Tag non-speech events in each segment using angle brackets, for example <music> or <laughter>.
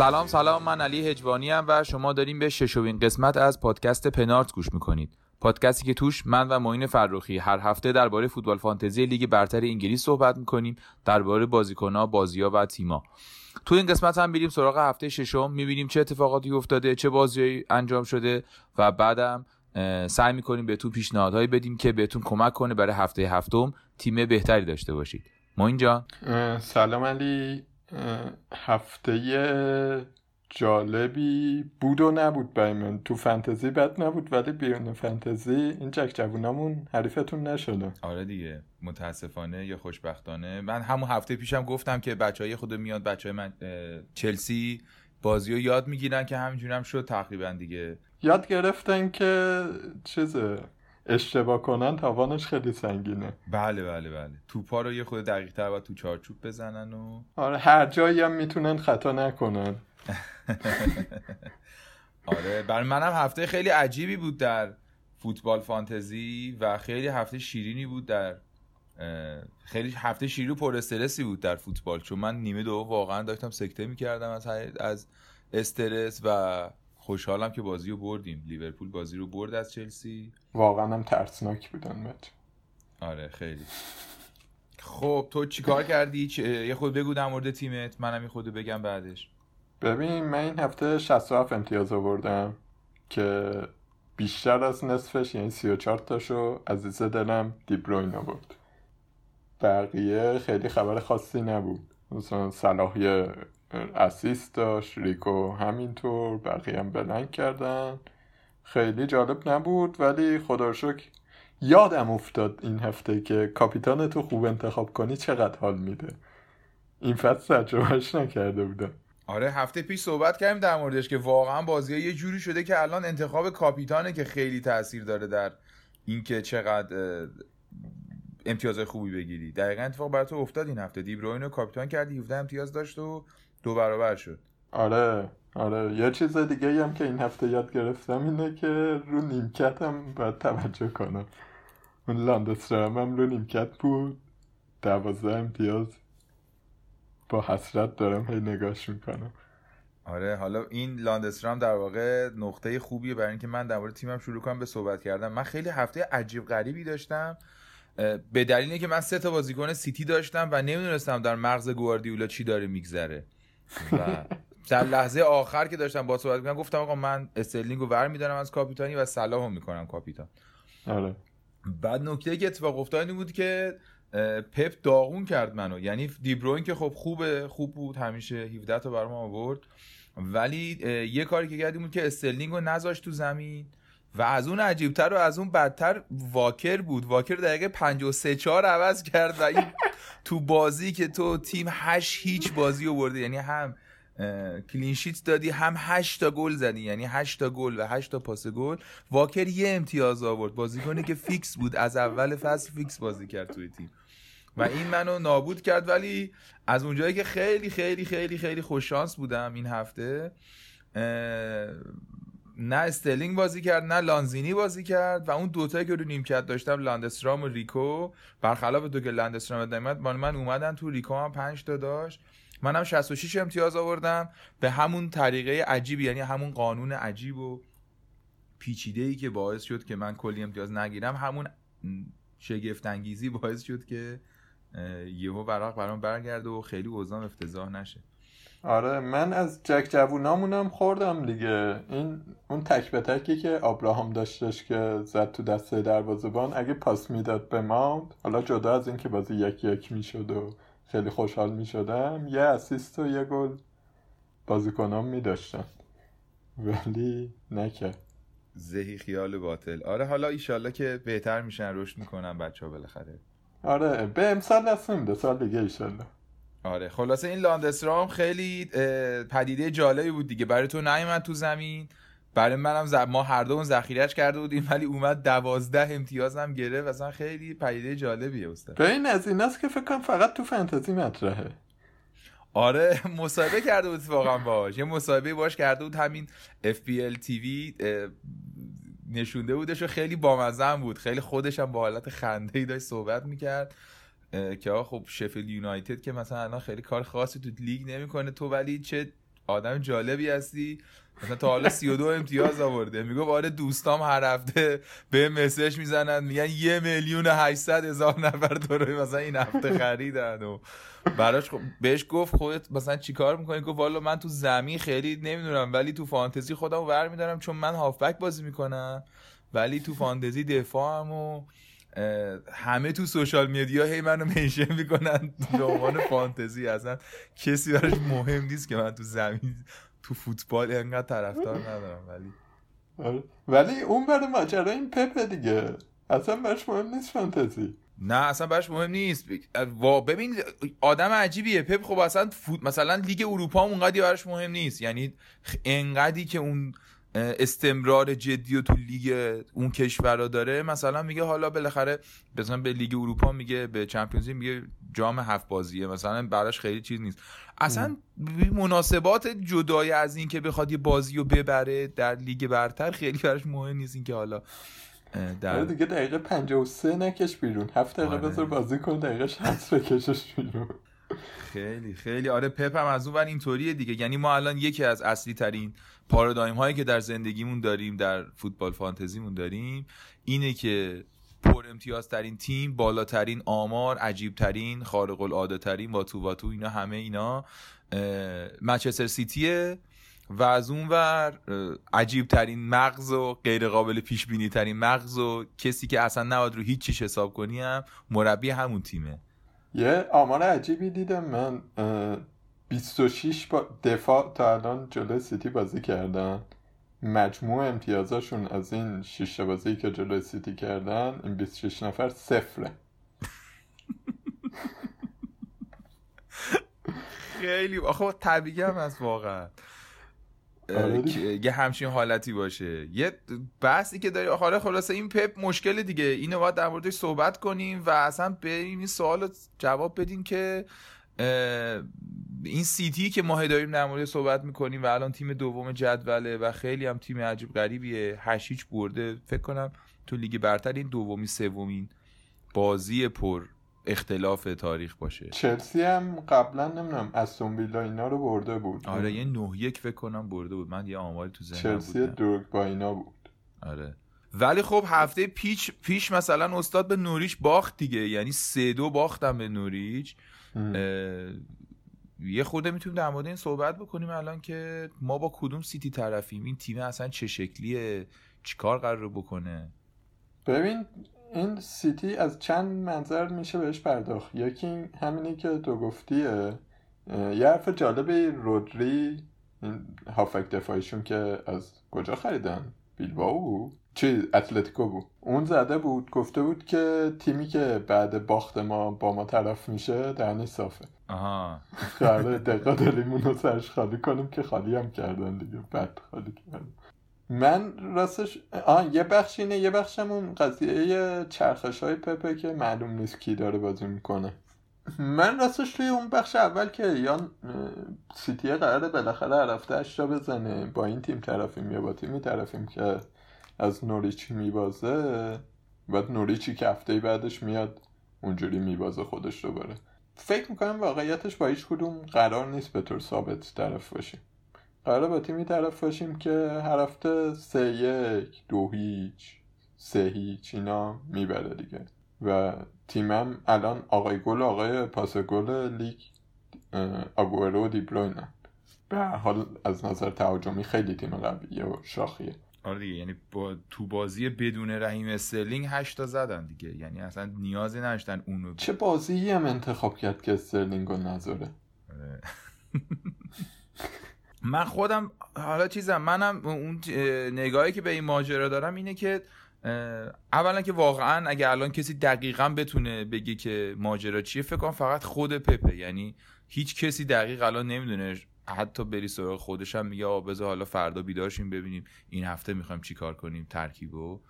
سلام سلام من علی هجوانی ام و شما داریم به ششمین قسمت از پادکست پنارت گوش می‌کنید. پادکستی که توش من و معین فرخی هر هفته درباره فوتبال فانتزی لیگ برتر انگلیس صحبت می‌کنیم درباره بازیکنها بازیها و تیما تو این قسمت هم بریم سراغ هفته ششم می‌بینیم چه اتفاقاتی افتاده چه بازیهایی انجام شده و بعدم سعی می‌کنیم بهتون پیشنهادهایی بدیم که بهتون کمک کنه برای هفته هفتم تیم بهتری داشته باشید. ما اینجا سلام علی. هفته جالبی بود و نبود برای من. تو فنتزی بد نبود ولی بیرون فنتزی این جک جوونامون حریفتون نشده. آره دیگه متاسفانه یا خوشبختانه. من همون هفته پیشم گفتم که بچه های خود میاد بچه های من چلسی بازی رو یاد می‌گیرن که همینجور هم شد تقریبا دیگه. یاد گرفتن که چیزه؟ اشتباه کنن تاوانش خیلی سنگینه. بله بله بله. توپا رو یه خود دقیق تر و تو چارچوب بزنن و آره هر جایی هم می‌تونن خطا نکنن. <laughs> آره برای منم هفته خیلی عجیبی بود در فوتبال فانتزی و خیلی هفته شیرینی بود در خیلی هفته شیری و پر استرسی بود در فوتبال چون من نیمه دو واقعا داشتم سکته می‌کردم از از استرس و خوشحالم که بازی رو بردیم. لیورپول بازی رو برد از چلسی. واقعا هم ترسناک بودن بچه آره خیلی. خب تو چیکار کردی؟ یه خود بگو در مورد تیمت. منم یه خود بگم بعدش. ببین من این هفته 67 امتیاز آوردم که بیشتر از نصفش یعنی 34 تاشو عزیز دلم دیبروین آورد. بقیه خیلی خبر خاصی نبود. مثلا صلاحی اسیست داشت ریکو همینطور بقیه هم بلنگ کردن. خیلی جالب نبود ولی خدا شکر یادم افتاد این هفته که کاپیتان تو خوب انتخاب کنی چقدر حال میده. این فصل تجربهش نکرده بودم. آره هفته پیش صحبت کردیم در موردش که واقعا بازی یه جوری شده که الان انتخاب کاپیتانه که خیلی تاثیر داره در اینکه چقدر امتیاز خوبی بگیری. دقیقا اتفاق برای تو افتاد این هفته. دیبروین رو کاپیتان کردی 17 امتیاز داشت و دو برابر شد. آره آره. یه چیز دیگه هم که این هفته یاد گرفتم اینه که رو نیمکت هم باید توجه کنم. اون لاندسترام هم رو نیمکت بود. دوازده امتیاز. با حسرت دارم هی نگاش می‌کنم. آره حالا این لاندسترام در واقع نقطه خوبیه برای اینکه من در مورد تیمم شروع کنم به صحبت کردم من خیلی هفته عجیب غریبی داشتم. به دلیل که من سه تا بازیکن سیتی داشتم و نمی‌دونستم در مغز گواردیولا چی داره میگذره. و در لحظه آخر که داشتم با صحبت می‌کنم گفتم آقا من استرلینگ رو ور میدارم از کاپیتانی و صلاح می‌کنم کاپیتان. آره. بعد نکته که اتفاق افتاد این بود که پپ داغون کرد منو. یعنی دیبروین که خب خوبه خوب بود همیشه 17 تا برام آورد. ولی یه کاری که کردیم بود که استرلینگ رو نذاشت تو زمین. و از اون عجیبتر و از اون بدتر واکر بود. واکر دقیقه 53 4 عوض کرد و این تو بازی که تو تیم 8 هیچ بازی رو برده یعنی هم clean sheet دادی هم 8 تا گل زدی. یعنی 8 تا گل و 8 تا پاس گل. واکر یه امتیاز آورد. بازیکنی که فیکس بود. از اول فصل فیکس بازی کرد توی تیم. و این منو نابود کرد. ولی از اونجایی که خیلی خیلی خیلی خیلی خوششانس بودم این هفته نه استرلینگ بازی کرد نه لانزینی بازی کرد و اون دوتایی که رو نیمکت داشتم لاندسترام و ریکو. برخلاف تو که لاندسترام دایمت مال من اومدن تو ریکو هم 5 تا داشت. منم 66 امتیاز آوردم به همون طریقه عجیبی یعنی همون قانون عجیب و پیچیده ای که باعث شد که من کلی امتیاز نگیرم. همون شگفت انگیزی باعث شد که یهو براق برام برگرده و خیلی اوزام افتضاح نشه. آره من از جک جوونامونم خوردم دیگه. این اون تک به تکی که آبراهام داشتش که زد تو دسته دروازبان اگه پاس می‌داد به ماونت حالا جدا از اینکه بازی یک یک می‌شد و خیلی خوشحال می‌شدم یه اسیست و یه گل بازیکنام میداشتن. ولی نکرد. زهی خیال باطل. آره حالا ایشالله که بهتر میشن رشد می‌کنن بچه ها بالاخره. آره به امسال دست نمیده سال دیگه ایشالله. آره خلاصه این لاندسترام خیلی پدیده جالبی بود دیگه. برای تو نیومد تو زمین. برای منم ز... ما هر دومون ذخیرهش کرده بودیم ولی اومد دوازده امتیاز هم گرفت. اصلا خیلی پدیده جالبیه استاد. به این از این است که فکر کنم فقط تو فانتزی مطرحه. آره مصاحبه کرده بود واقعا باش یه مصاحبه باش کرده بود همین FPL TV نشونده بودش و خیلی بامزه بود. خیلی خودش هم با حالت خنده ای داشت صحبت می‌کرد. که خب شفیل یونایتد که مثلا الان خیلی کار خاصی تو لیگ نمی‌کنه. تو ولی چه آدم جالبی هستی. مثلا تا حالا 32 امتیاز آورده. میگه آره دوستام هر هفته به مسج می‌زنن. میگن یه میلیون 800 هزار نفر رو مثلا این هفته خریدن و براش خب بهش گفت خودت مثلا چیکار می‌کنی؟ گفت والا من تو زمین خیلی نمی‌دونم ولی تو فانتزی خودم ور میدارم چون من هافبک بازی می‌کنم. ولی تو فانتزی دفاعم و همه تو سوشال میدیا هی منو منشن می‌کنن. به عنوان فانتزی اصلا کسی براش مهم نیست که من تو زمین تو فوتبال انقدر طرفدار ندارم ولی آره. ولی اون برای ماجرا این پپ دیگه. اصلا براش مهم نیست فانتزی. نه اصلا براش مهم نیست. و ببین آدم عجیبیه. پپ خب اصلا فوت مثلا لیگ اروپا اونقدی براش مهم نیست. یعنی انقدی که اون استمرار جدی و تو لیگ اون کشورها داره. مثلا میگه حالا بالاخره مثلا به لیگ اروپا میگه به چمپیونز میگه جام هفت بازیه. مثلا براش خیلی چیز نیست. اصلا مناسبات جدای از این که بخواد یه بازی رو ببره در لیگ برتر خیلی براش مهم نیست این که حالا در آره دیگه دقیقه 53 نکش بیرون. هفت دقیقه آره. بذار بازی کن دقیقه 60 بکشش بیرون. خیلی خیلی. آره پپ هم از اون ور اینطوریه دیگه. یعنی ما الان یکی از اصلی ترین پارادایم هایی که در زندگیمون داریم در فوتبال فانتزیمون داریم اینه که پر امتیازترین تیم بالاترین آمار عجیبترین خارق العاده ترین واتو واتو اینا همه اینا منچستر سیتیه و از اون ور عجیب ترین مغز و غیر قابل پیش بینی ترین مغز و کسی که اصلا نباید رو هیچ چیش حساب کنی هم مربی همون تیمه. یه آمار عجیبی دیدم. من 26 با دفاع تا الان جلوی سیتی بازی کردن. مجموع امتیازاشون از این 6 بازی که جلوی سیتی کردن این 26 نفر صفره. <laughs> خیلی آخه طبیعی هم از واقعا. یه همچین حالتی باشه. یه بحثی که داری آخره خلاصه این پپ مشکل دیگه. اینو باید در موردش صحبت کنیم و اصلا به این سوال جواب بدیم که این سیتی که ما داریم در مورد صحبت می‌کنیم و الان تیم دوم جدوله و خیلی هم تیم عجیب غریبیه. هشیچ برده. فکر کنم تو لیگ برتر این دومی سومین بازی پر اختلاف تاریخ باشه. چلسی هم قبلا نمی‌دونم استون ویلا اینا رو برده بود. آره یه نه یک فکر کنم برده بود. من یه آماری تو ذهنم چلسی دروگ با اینا بود. آره. ولی خب هفته پیش پیش مثلا استاد به نوریچ باخت دیگه. یعنی سه دو باختم به نوریچ. یه خورده می‌تونیم در مورد این صحبت بکنیم الان که ما با کدوم سیتی طرفیم؟ این تیم اصلا چه شکلیه؟ چیکار قرار بکنه؟ ببین این سیتی از چند منظر میشه بهش پرداخت. یکی همینی که تو گفتیه یه حرف جالبی رودری این هافک دفاعیشون که از کجا خریدن؟ بیلباو چی اتلتیکو بود. اون زده بود گفته بود که تیمی که بعد باخت ما با ما طرف میشه دهنی صافه. آها. قراره دقیقا داریم اونو سرش خالی کنیم که خالی هم کردن دیگه. بد خالی کردن. من راستش آه یه بخش اینه یه بخشم اون قضیه چرخش های پپه که معلوم نیست کی داره بازی می‌کنه. من راستش توی اون بخش اول که یا سیتی قراره بالاخره هر هفته بزنه با این تیم طرفیم یا با تیمی طرفیم که از نوریچ میبازه بعد نوریچی که هفته بعدش میاد اونجوری میبازه خودش رو بره فکر می‌کنم واقعیتش با هیچ کدوم قرار نیست به طور ثابت طرف باشیم. قرار با تیمی طرف باشیم که هر هفته سه یک دو هیچ سه هیچ اینا می‌بره دیگه. و تیمم الان آقای گل آقای پاس گل لیگ آگوئرو به هر حال از نظر تهاجمی خیلی تیم قویه و شاخیه. آره دیگه یعنی با تو بازی بدون رحیم استرلینگ هشتا زدن دیگه. یعنی اصلا نیازی نداشتن اونو چه بازی هم انتخاب کرد که استرلینگ رو نذاره؟ آره. <laughs> من خودم حالا چیزم منم اون نگاهی که به این ماجرا دارم اینه که اولا که واقعا اگه الان کسی دقیقا بتونه بگه که ماجرا چیه فکر کنم فقط خود پپه. یعنی هیچ کسی دقیق الان نمی‌دونه حتی بری سراغ خودش هم میگه بذار حالا فردا بیدارشیم ببینیم این هفته می‌خوایم چیکار کنیم ترکیبو.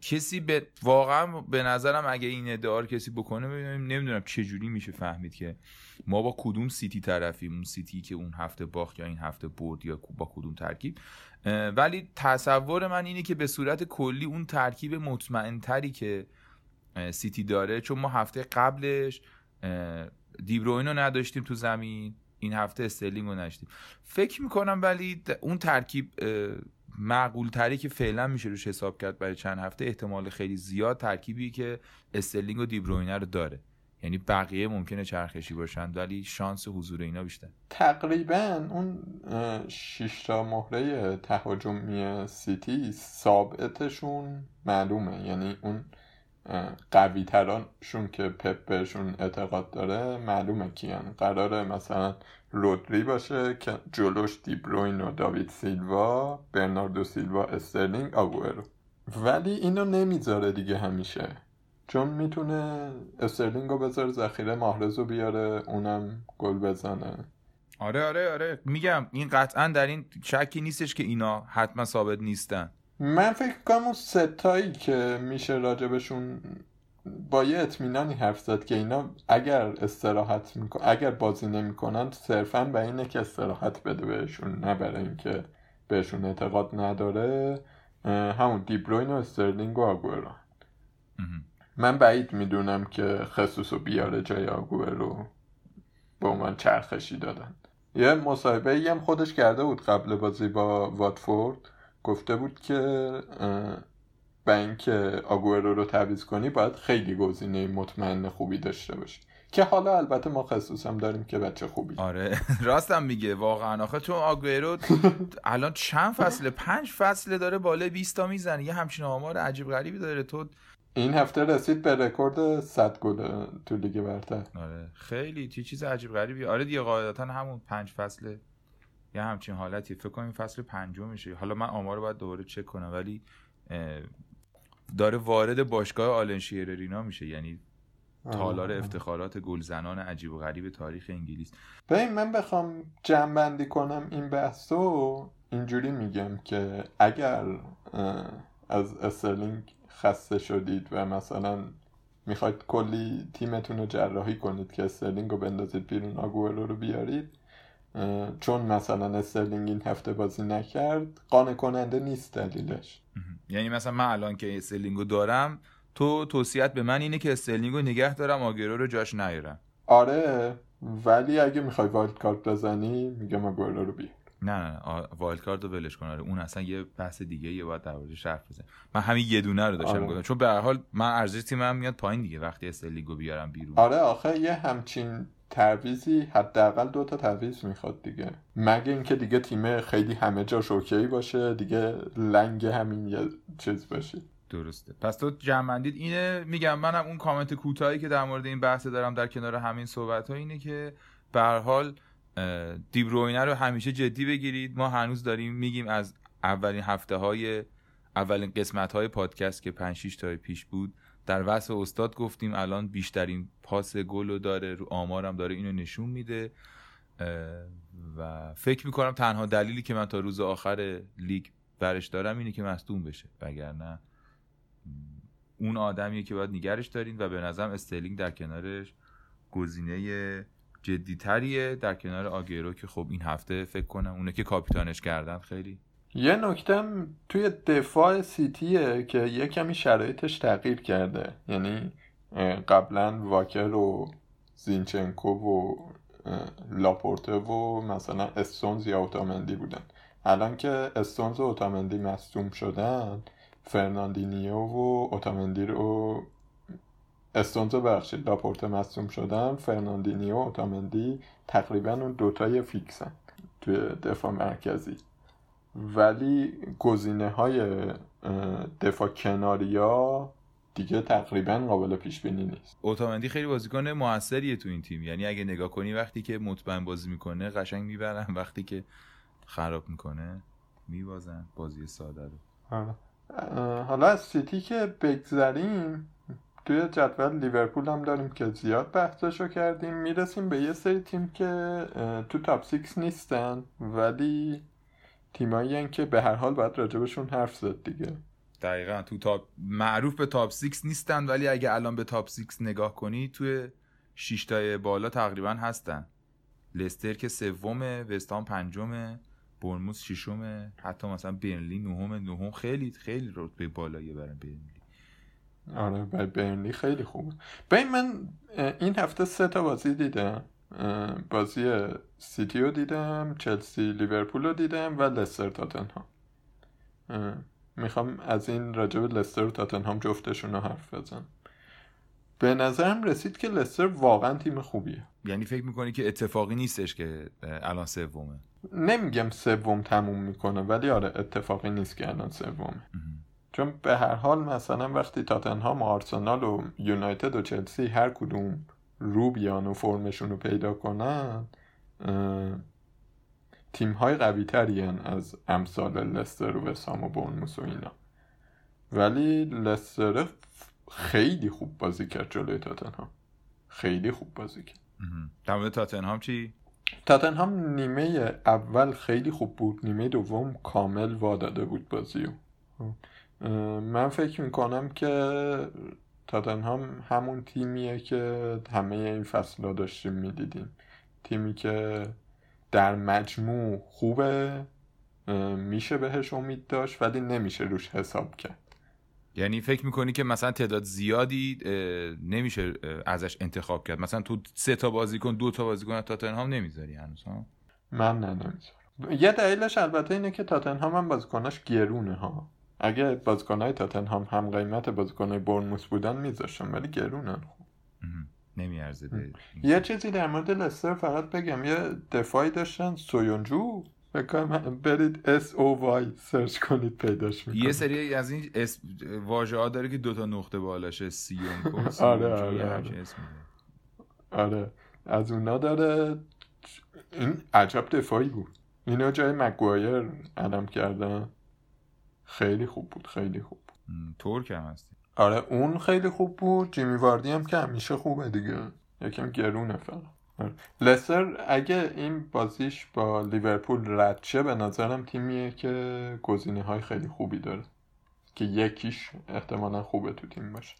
کسی به واقعا به نظرم اگه این ادعا کسی بکنه ببینیم نمی‌دونم چه جوری میشه فهمید که ما با کدوم سیتی طرفیم اون سیتی که اون هفته باخت یا این هفته برد یا با کدوم ترکیب. ولی تصور من اینه که به صورت کلی اون ترکیب مطمئن تری که سیتی داره چون ما هفته قبلش دیبروین رو نداشتیم تو زمین این هفته استرلینگ رو نداشتیم فکر می‌کنم ولی اون ترکیب معقول تری که فعلا میشه روش حساب کرد برای چند هفته احتمال خیلی زیاد ترکیبی که استرلینگ و دیبروینه رو داره. یعنی بقیه ممکنه چرخشی باشن ولی شانس حضور اینا بیشتر تقریبا اون شیشتا مهره تهاجمی سیتی ثابتشون معلومه. یعنی اون قوی تراشون که پپ بهشون اعتقاد داره معلومه کیان. قراره مثلا رودری باشه که جلوش دیبروین و داوید سیلوا برناردو سیلوا استرلینگ آگوئرو. ولی اینو نمی‌ذاره دیگه همیشه. چون می‌تونه استرلینگ رو بذاره ذخیره ماهرز رو بیاره اونم گل بزنه. آره آره آره. میگم این قطعا در این شکی نیستش که اینا حتما ثابت نیستن. من فکر کنم اون ستایی که میشه راجبشون با یه اطمینانی حرف زد که اینا اگر استراحت میکن اگر بازی نمی‌کنن صرفا به اینه که استراحت بده بهشون نه برای اینکه بهشون اعتقاد نداره. همون دیبروین و استرلینگ و آگورو من بعید می‌دونم که خصوص و بیاره جای رو به عنوان چرخشی دادن. یه مصاحبه هم خودش کرده بود قبل بازی با واتفورد. گفته بود که به اینکه آگورو رو تعویض کنی باید خیلی گزینه مطمئن خوبی داشته باشی. که حالا البته ما خصوص هم داریم که بچه خوبی. آره. <laughs> راستم میگه. واقعا. آخه تو آگورو <laughs> الان چند فصله؟ پنج فصله داره بالا 20 تا می‌زنه. یه همچین آمار عجیب غریبی داره. تو این هفته رسید به رکورد 100 گل تو لیگ برتر. آره. خیلی چی چیز عجیب غریبی. آره دیگه قاعدتا همون پنج فصله یه همچین حالتی فکر کنم این فصل پنجم میشه. حالا من آمار رو باید دوباره چک کنم ولی داره وارد باشگاه آلن شیررینا میشه. یعنی تالار افتخارات گلزنان عجیب و غریب تاریخ انگلیس. ببین من بخوام جمع کنم این بحث رو اینجوری میگم که اگر از استرلینگ خسته شدید و مثلا می‌خواید کلی تیمتون رو جراحی کنید که استرلینگ رو بندازید بیرون آگوئرو رو بیارید چون مثلا استرلینگ این هفته بازی نکرد قانع کننده نیست دلیلش. یعنی مثلا من الان که استرلینگ رو دارم تو توصیه‌ت به من اینه که استرلینگ رو نگه دارم آگوئرو رو جاش نیارم. آره ولی اگه می‌خوای wild card بزنی میگم آگوئرو رو بیار. نه نه wild card رو ولش کن. آره اون اصلا یه بحث دیگه یه باید در موردش حرف بزنیم. من همین یه دونه رو داشتم آره. چون به هر حال من ارزش تیمم میاد پایین دیگه. وقتی استرلینگو بیارم بیرون. آره آخه یه همچین تعویضی حداقل دو تا تعویض می‌خواد دیگه. مگه اینکه دیگه تیم خیلی همه جا شوکی باشه دیگه لنگ همین یه چیز باشه. درسته. پس تو جمعندید اینه میگم منم اون کامنت کوتاهی که در مورد این بحث دارم در کنار همین صحبت ها اینه که به حال دیبروینه رو همیشه جدی بگیرید. ما هنوز داریم میگیم از اولین هفته های اولین قسمت های پادکست که 5 6 تا پیش بود در وصف استاد گفتیم الان بیشترین پاس گل رو داره رو آمارم داره اینو نشون میده. و فکر می‌کنم تنها دلیلی که من تا روز آخر لیگ برش دارم اینه که مصدوم بشه. وگرنه اون آدمیه که باید نگهش دارین و به نظرم استرلینگ در کنارش گزینه جدیتریه. در کنار آگوئرو که خب این هفته فکر کنم اونه که کاپیتانش کردن خیلی یه نکتم توی دفاع سیتیه که یه کمی شرایطش تغییر کرده. یعنی قبلا واکر و زینچنکو و لاپورته و مثلا استونز یا اوتامندی بودن. الان که استونز و اوتامندی مصدوم شدن فرناندینیو و اوتامندی رو استونز بخشید لاپورته مصدوم شدن فرناندینیو و اوتامندی تقریبا اون دوتای فیکسن توی دفاع مرکزی. ولی گزینه های دفاع کناریا دیگه تقریبا قابل پیش بینی نیست. اوتامندی خیلی بازیکن موثریه تو این تیم. یعنی اگه نگاه کنی وقتی که مطمئن بازی می‌کنه قشنگ می‌برن. <laughs> وقتی که خراب می‌کنه میبازن. بازی ساده رو. آره. حالا از سیتی که بگذریم توی جدول لیورپول هم داریم که زیاد بحثشو کردیم. می‌رسیم به یه سری تیم که تو top six نیستن ولی تیمایی که به هر حال باید راجبشون حرف زد دیگه. دقیقا. تو top معروف به top six نیستن ولی اگه الان به top six نگاه کنی توی شیشتای بالا تقریبا هستن. لستر که سومه وستهم پنجمه بورنموث ششمه حتی مثلا برنلی نهم نهم خیلی خیلی رتبه بالایی برای برنلی. آره برای برنلی خیلی خوبه. ببین من این هفته سه تا بازی دیدم. بازی سیتی رو دیدم چلسی لیورپول رو دیدم و لستر تاتنهام. می‌خوام از این راجب لستر و تاتنهام جفتشون رو حرف بزنم. به نظرم رسید که لستر واقعا تیم خوبیه. یعنی فکر می‌کنی که اتفاقی نیستش که الان سومه؟ نمیگم سوم تموم می‌کنه ولی آره اتفاقی نیست که الان سومه. چون به هر حال مثلا وقتی تاتنهام و آرسنال و یونایتد و چلسی هر کدوم رو بیان و فرمشون رو پیدا کنن تیم های قوی تری از امثال لستر و وسام و بورنموس و اینا. ولی لستر خیلی خوب بازی کرد جلوی تاتنهام. خیلی خوب بازی کرد. در مورد تاتنهام چی؟ تاتنهام نیمه اول خیلی خوب بود نیمه دوم کامل واداده بود بازیو. من فکر می‌کنم که تاتنهام همون تیمیه که همه این فصل ها داشتیم می‌دیدیم. تیمی که در مجموع خوبه میشه بهش امید داشت ولی نمیشه روش حساب کرد. یعنی فکر می‌کنی که مثلا تعداد زیادی نمیشه ازش انتخاب کرد؟ مثلا تو سه تا بازیکن دو تا بازیکن تاتنهام نمی‌ذاری هنوز ها؟ من نه نمی‌ذارم. یه دلیلش البته اینه که تاتنهام هم بازیکناش گرونه ها. اگه بازیکنهای تاتنهام هم قیمت بازیکنهای برنموس بودن میذاشتم ولی گرونن. نمیارزه یه چیزی در مورد لستر فقط بگم یه دفاعی داشتن سویونجو. برید S O Y سرچ کنید پیداش می‌کنید. یه سری از این S... واژه ها داره که دوتا نقطه بالاشه سیون <laughs> آره آره آره. آره. از اونا داره این عجب دفاعی بود. اینو جای مگوایر علم کردن. خیلی خوب بود خیلی خوب ترک هم هستی. آره اون خیلی خوب بود. جیمی واردی هم که همیشه خوبه دیگه. یکم گرونه فقط. آره. لستر اگه این بازیش با لیورپول رد شه به نظرم تیمیه که گزینه های خیلی خوبی داره. که یکیش احتمالا خوبه تو تیم باشه.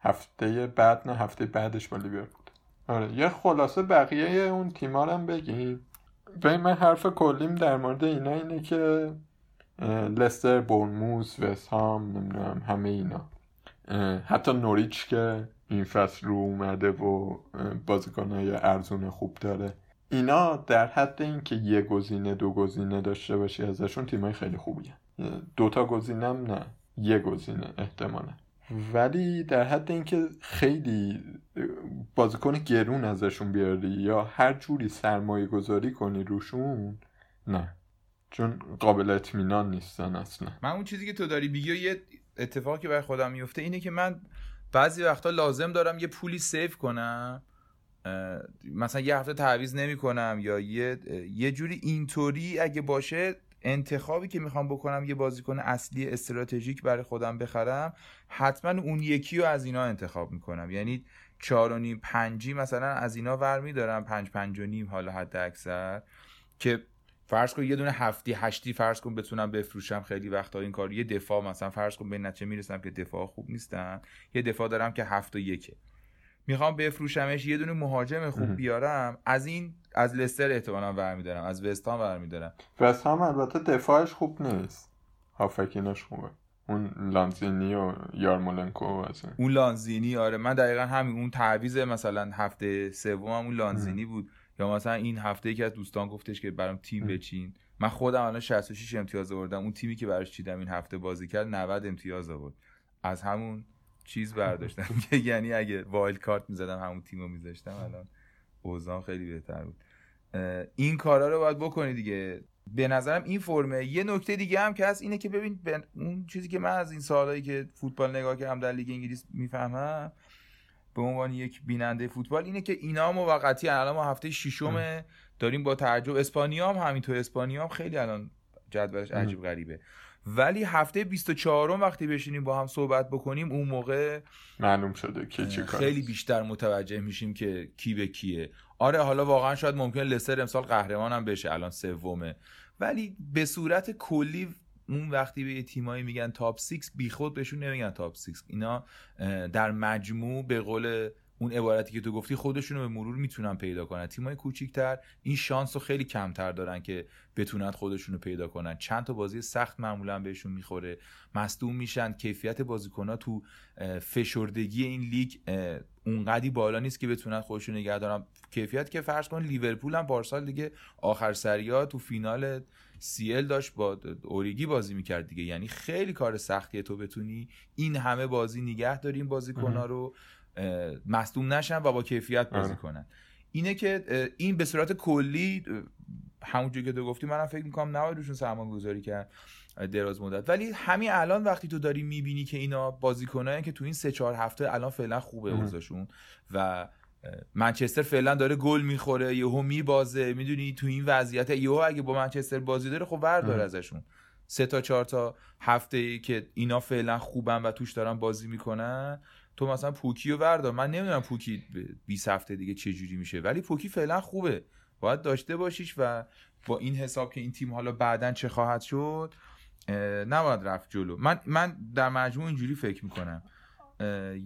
هفته بعد نه هفته بعدش با لیورپول. آره. یه خلاصه بقیه اون تیما هم بگیم. به من حرف کلیم در مورد اینا اینه که لستر بورنموس وستهام نمی‌دونم همه اینا. حتی نوریچ که این فصل رو اومده و بازیکنهای ارزون خوب داره. اینا در حد اینکه یه گزینه دو گزینه داشته باشی ازشون تیمای خیلی خوبیه دوتا گزینم نه یه گزینه احتمالا. ولی در حد اینکه خیلی بازیکن گرون ازشون بیاری یا هر جوری سرمایه گذاری کنی روشون نه. چون قابل اطمینان نیستن اصلا. من اون چیزی که تو داری بگی یه اتفاقی برای خودم میفته اینه که من بعضی وقتا لازم دارم یه پولی سیف کنم مثلا یه هفته تعویض نمی کنم یا یه یه جوری اینطوری اگه باشه انتخابی که می‌خوام بکنم یه بازیکن اصلی استراتژیک برای خودم بخرم حتما اون یکی رو از اینا انتخاب می‌کنم. یعنی چهار و نیم پنجی مثلا از اینا ور میدارم پنج پنج و نیم حالا حد اکثر که فرض کن یه دونه هفتی هشتی فرض کن بتونم بفروشم خیلی وقتا این کار. یه دفاع مثلا فرض کن به نتیجه می‌رسم که دفاع خوب نیستن یه دفاع دارم که هفت و یکه. می‌خوام بفروشمش یه دونه مهاجم خوب بیارم از این از لستر احتمالا برمیدارم از وستام برمیدارم. وستام البته دفاعش خوب نیست. هافکیناش خوبه. اون لانزینی و یارمولنکو و اون لانزینی آره. من دقیقا همین اون تعویض مثلا هفته سوم اون لانزینی بود. یا مثلا این هفته یکی از دوستان گفتش که برام تیم بچین. من خودم الان 66 امتیاز آوردم. اون تیمی که براش چیدم این هفته بازی کرد 90 امتیاز آورد. از همون چیز برداشتم <laughs> که یعنی اگه wild card می‌زدم همون تیمو میذاشتم. الان اوضاعم خیلی بهتر بود. این کارا رو باید بکنی دیگه. به نظرم این فرمه یه نکته دیگه هم که هست اینه که ببین اون چیزی که من از این سالهایی که فوتبال نگاه کردم در لیگ انگلیس می‌فهمم به عنوان یک بیننده فوتبال اینه که اینا موقتی الان ما هفته ششم داریم با تعجب. اسپانیا هم همینطور. اسپانیا هم خیلی الان جدولش عجیب غریبه. ولی هفته 24 وقتی بشینیم با هم صحبت بکنیم اون موقع معلوم شده که چی خیلی بیشتر متوجه میشیم که کی به کیه. آره حالا واقعا شاید ممکن لستر امسال قهرمان هم بشه الان سومه. ولی به صورت کلی اون وقتی به تیمایی میگن تاپ 6 بیخود بهشون نمیگن تاپ 6 اینا در مجموع به قول اون عبارتی که تو گفتی خودشون رو به مرور می‌تونن پیدا کنن. تیمای کوچیکتر این شانس رو خیلی کمتر دارن که بتونن خودشون رو پیدا کنن. چند تا بازی سخت معمولا بهشون می‌خوره. مصدوم میشن. کیفیت بازیکنها تو فشردگی این لیگ اونقدی بالا نیست که بتونن خودشون نگه دارن. کیفیت که فرض کن لیورپول هم پارسال دیگه آخر سریا تو فینال سیل داشت با اوریگی بازی می‌کرد دیگه. یعنی خیلی کار سختیه تو بتونی این همه بازی نگه داری این بازیکنها رو. مصدوم نشن و با کیفیت بازی کنن. اینه که این به صورت کلی همونجوری که تو گفتی منم فکر می‌کنم نباید روشون سرمایه گذاری کرد دراز مدت. ولی همین الان وقتی تو داری می‌بینی که اینا بازیکنایی که تو این سه چهار هفته الان فعلا خوبه اوضاعشون و منچستر فعلا داره گل می‌خوره یهو میبازه. می‌دونی تو این وضعیت یهو اگه با منچستر بازی داره خب بردار ازشون. سه تا چهار تا هفته ای که اینا فعلا خوبن و توش دارن بازی می‌کنن تو مثلا پوکی رو بردار. من نمی‌دونم پوکی 20 هفته دیگه چه جوری میشه. ولی پوکی فعلا خوبه. باید داشته باشیش و با این حساب که این تیم حالا بعدا چه خواهد شد نباید رفت جلو. من من در مجموع اینجوری فکر می‌کنم.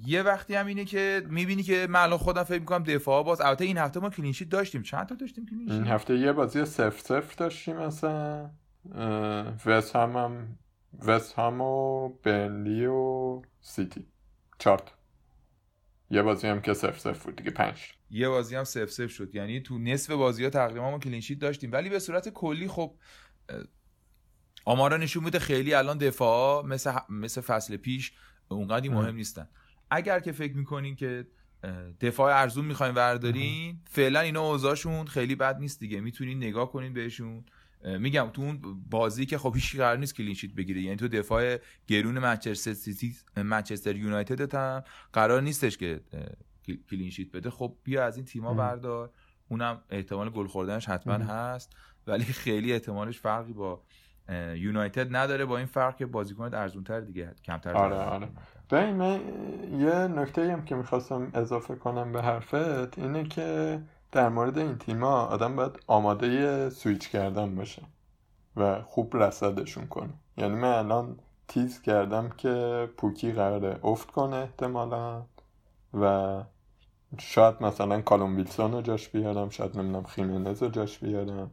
یه وقتی هم اینه که می‌بینی که من الان خودم فکر می‌کنم دفاع باز. البته این هفته ما clean sheet داشتیم. چند تا داشتیم clean sheet این هفته یه بازی صفر صفر داشتیم مثلا. وست هم هم وست هم و و سیتی. چهار تا. یه بازی هم که صفر صفر بود دیگه پنج. یه بازی هم صفر صفر شد. یعنی تو نصف بازی ها تقریبا ما clean sheet داشتیم. ولی به صورت کلی خب آمارا نشون میده خیلی الان دفاع مثل, مثل فصل پیش اونقدی مهم نیستن. اگر که فکر می‌کنین که دفاع ارزون می‌خواین وردارین فعلا اینا اوضاعشون خیلی بد نیست دیگه. می‌تونین نگاه کنین بهشون. میگم تو اون بازی که خب هیچ قرار نیست کلین شیت بگیره. یعنی تو دفاع گرون منچستر سیتی منچستر یونایتد هم قرار نیستش که کلین شیت بده. خب بیا از این تیما بردار. اونم احتمال گل خوردنش حتما هست. ولی خیلی احتمالش فرقی با یونایتد نداره. با این فرق که بازیکن ارزونتر دیگه کمتر آره آره. ببین من یه نکته هم که می‌خواستم اضافه کنم به حرفت اینه که در مورد این تیما آدم باید آماده سویچ کردن باشه و خوب رسدشون کنه. یعنی من الان تیز کردم که پوکی قراره افت کنه احتمالا و شاید مثلا کالوم ویلسون رو جاش بیارم شاید نمی‌دونم خیمنز رو جاش بیارم.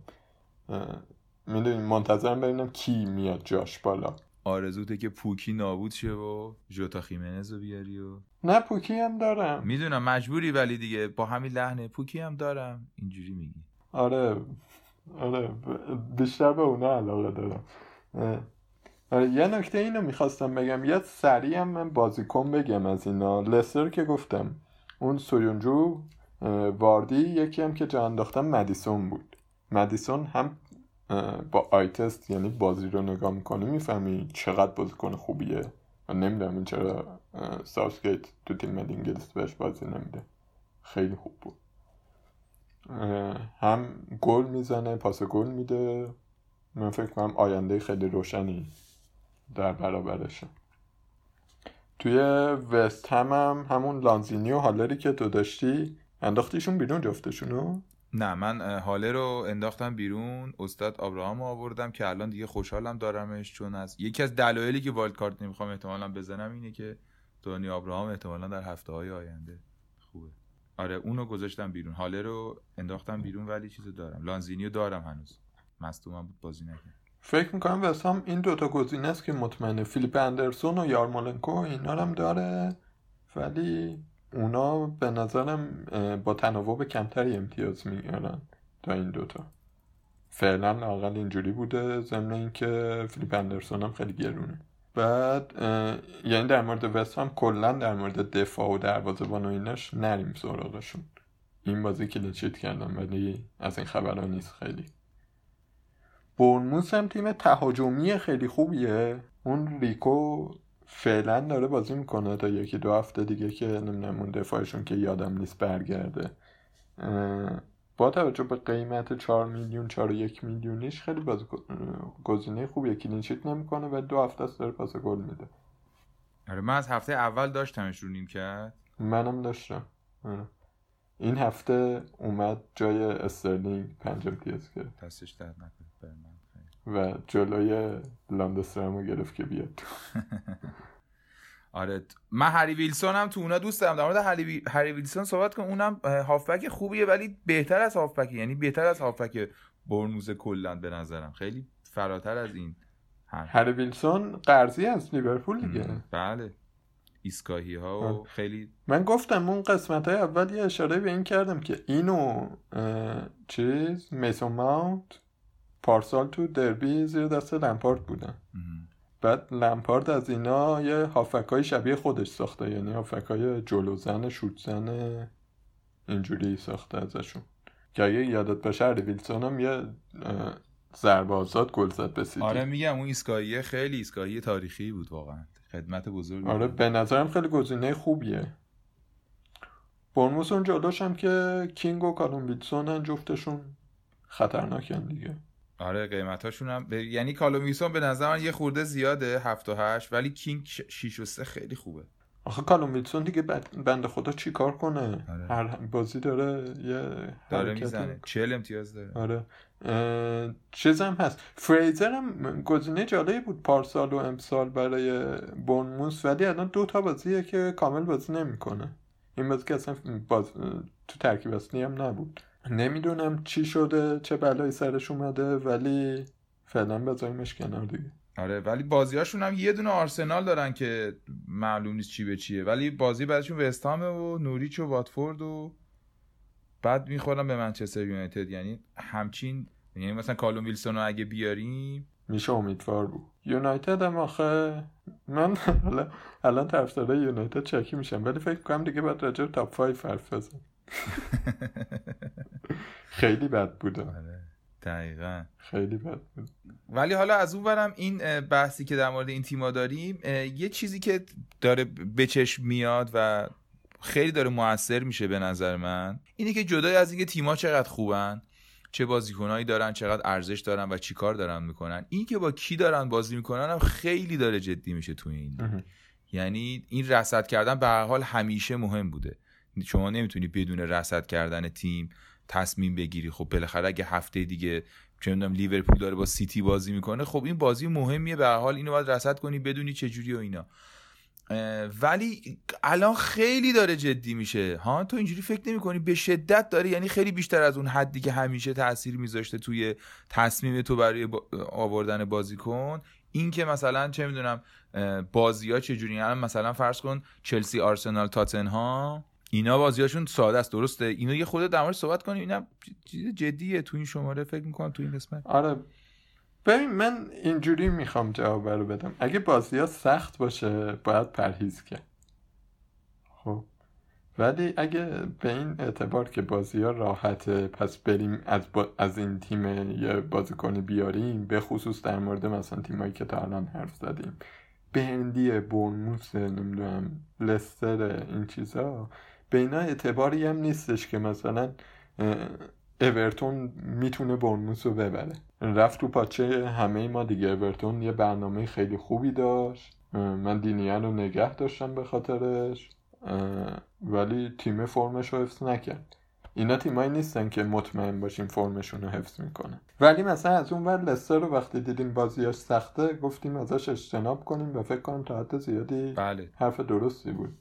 می‌دونیم منتظرم ببینم کی میاد جاش بالا. آرزوته که پوکی نابود شه و جوتا خیمنز رو بیاری و نه پوکی هم دارم. می‌دونم مجبوری ولی دیگه. با همین لحنه پوکی هم دارم. اینجوری میگی. آره آره بیشتر به اونا علاقه دارم. آره یه نکته اینو می‌خواستم بگم. یه سریع هم من بازیکن بگم از اینا. لستر که گفتم. اون سویونجو واردی یکی هم که جا انداختم مدیسون بود. مدیسون هم با آی تست یعنی بازی رو نگاه می‌کنی می‌فهمی چقدر بازیکن خوبیه. و نمی‌دونم چرا ساوسگیت تو تیم انگلیس بهش بازی نمیده. خیلی خوب بود. هم گل می‌زنه پاس گل میده. من فکر کنم آینده خیلی روشنی در برابرشه. توی وست هم, هم همون لانزینی و هالری که تو داشتی انداختیشون بیرون جفتشونو؟ نه من حاله رو انداختم بیرون استاد آبراهام رو آوردم که الان دیگه خوشحالم دارمش چون از یکی از دلایلی که والد کارت نمی‌خوام احتمالا بزنم اینه که دونی آبراهام احتمالا در هفته های آینده خوبه. آره اونو گذاشتم بیرون. حاله رو انداختم بیرون ولی چیزو دارم. لانزینیو دارم هنوز. مصدومم بود بازی نکرد فکر می‌کنم واسه این دوتا گزینه است که مطمئنه. فیلیپ اندرسون و یارمولنکو اینا هم داره ولی اونا به نظرم با تناوب کمتری امتیاز میارن تا این دوتا فعلا لاقل اینجوری بوده ضمن اینکه فیلیپ اندرسون هم خیلی گرونه. بعد یعنی در مورد وست هم کلا در مورد دفاع و دروازه‌بان و ایناش نریم سراغشون. این بازی clean sheet کردن ولی از این خبرها نیست خیلی. برنموس هم تیم تهاجمی خیلی خوبیه. اون ریکو فعلا داره بازی می‌کنه تا یکی دو هفته دیگه که نمی‌دونم اون دفاعشون که یادم نیست برگرده. با توجه به قیمت 4 میلیون 4 یک میلیونیش خیلی باز گزینه خوبیه clean sheet نمی‌کنه و دو هفته است داره پاس گل میده. آره من از هفته اول داشتمش رو نیمکت. منم داشتم. آره. این هفته اومد جای استرلینگ پنج امتیاز گرفت دستش درد و جلوی لاندسترم رو گرفت که بیاد <laughs> آره من هری ویلسون هم تو اونا دوست دارم. در مورد هری, هری ویلسون صحبت کنم اونم هافبک خوبیه ولی بهتر از هافبک. یعنی بهتر از هافبک برنوز کلا به نظرم. خیلی فراتر از این هری ویلسون قرضی از لیورپول دیگه. بله. ایسکاهی ها و خیلی من گفتم اون قسمت های اول یه اشاره به این کردم که اینو چیز میسون ماونت پارسال تو دربی زیر دست لمپارد بودن بعد لمپارد از اینا یه هافکای شبیه خودش ساخته یعنی هافکای جلوزن شوتزن اینجوری ساخته ازشون. که اگه یادت باشه هری ویلسون هم یه ضربه آزاد گل زد به آره میگم اون ایستگاهی خیلی ایستگاهی تاریخی بود واقعا. خدمت بزرگ آره به نظرم خیلی گزینه خوبیه. برموس اون جلوش هم که کینگ و کالوم ویلسون جفتشون خطرناکن دیگه. آره قیمتاشون هم ب... یعنی کالوم به نظر من یه خورده زیاده 7 و 8 ولی کینگ 6 و 3 خیلی خوبه. آخه کالوم ویلسون دیگه بنده خدا چی کار کنه؟ آره. هر بازی داره یه داره می‌زنه. 40 امتیاز داره. آره. چیزم هست. فریزر هم گزینه جالبی بود پارسال و امسال برای بونموس ولی الان دو تا بازیه که کامل بازی نمی‌کنه. این بازی که اصلا باز... تو ترکیب اصلی هم نبود. نمی‌دونم چی شده چه بلایی سرش اومده ولی فعلا بذاریمش کنار دیگه. آره ولی بازیاشون هم یه دونه آرسنال دارن که معلوم نیست چی به چیه. ولی بازی بعدشون وستهامه و نوریچ و واتفورد و بعد می‌خورم به منچستر یونایتد. یعنی همچین یعنی مثلا کالوم ویلسون رو اگه بیاریم. میشه امیدوار بود. یونایتد هم آخه من <laughs> الان طرفدار یونایتد چکی میشم ولی فکر کنم دیگه بعد راجع تاپ 5 حرف بزن <laughs> خیلی بد بوده. آره. دقیقا. خیلی بد بود. ولی حالا از اون برم این بحثی که در مورد این تیما داریم یه چیزی که داره به چشم میاد و خیلی داره موثر میشه به نظر من اینه که جدای از اینکه تیما چقدر خوبن چه بازیکنایی دارن چقدر ارزش دارن و چی کار دارن می‌کنن. این که با کی دارن بازی می‌کنن هم خیلی داره جدی میشه تو این. یعنی این رصد کردن به هر حال همیشه مهم بوده. شما نمی‌تونی بدون رصد کردن تیم تصمیم بگیری. خب بالاخره اگه هفته دیگه چه می‌دونم لیورپول داره با سیتی بازی می‌کنه خب این بازی مهمیه. به حال اینو باید رصد کنی بدونی چه جوری و اینا. ولی الان خیلی داره جدی میشه. ها تو اینجوری فکر نمی کنی به شدت داره. یعنی خیلی بیشتر از اون حدی که همیشه تاثیر میذاشته توی تصمیم تو برای آوردن بازیکن این که مثلا چه می‌دونم بازی ها چجوری؟ مثلا فرض کن چلسی آرسنال تاتنهام. اینا بازیاشون ساده است درسته؟ اینو یه خود در صحبت کنیم. اینا چیز جدیه تو این شماره فکر می‌کنم تو این قسمت. آره. ببین من اینجوری می‌خوام جواب رو بدم. اگه بازی ها سخت باشه باید پرهیز کرد. خب. ولی اگه به این اعتبار که بازی ها راحته پس بریم از, از این تیم یه بازیکن بیاریم به خصوص در مورد مثلا تیمایی که تا الان حرف زدیم. بندی برنموس نمی‌دونم لستر این چیزا به اینا اعتباری هم نیستش که مثلا اورتون می‌تونه برنموس رو ببره. رفت تو پاچه همه ما دیگه. اورتون یه برنامه خیلی خوبی داشت. من دینیان رو نگه داشتم به خاطرش. ولی تیم فرمش رو حفظ نکرد. اینا تیمایی نیستن که مطمئن باشیم فرمشون رو حفظ می‌کنن. ولی مثلا از اون ور لستر رو وقتی دیدیم بازیاش سخته گفتیم ازش اجتناب کنیم و فکر کنم تا حد زیادی بله. حرف درستی بود.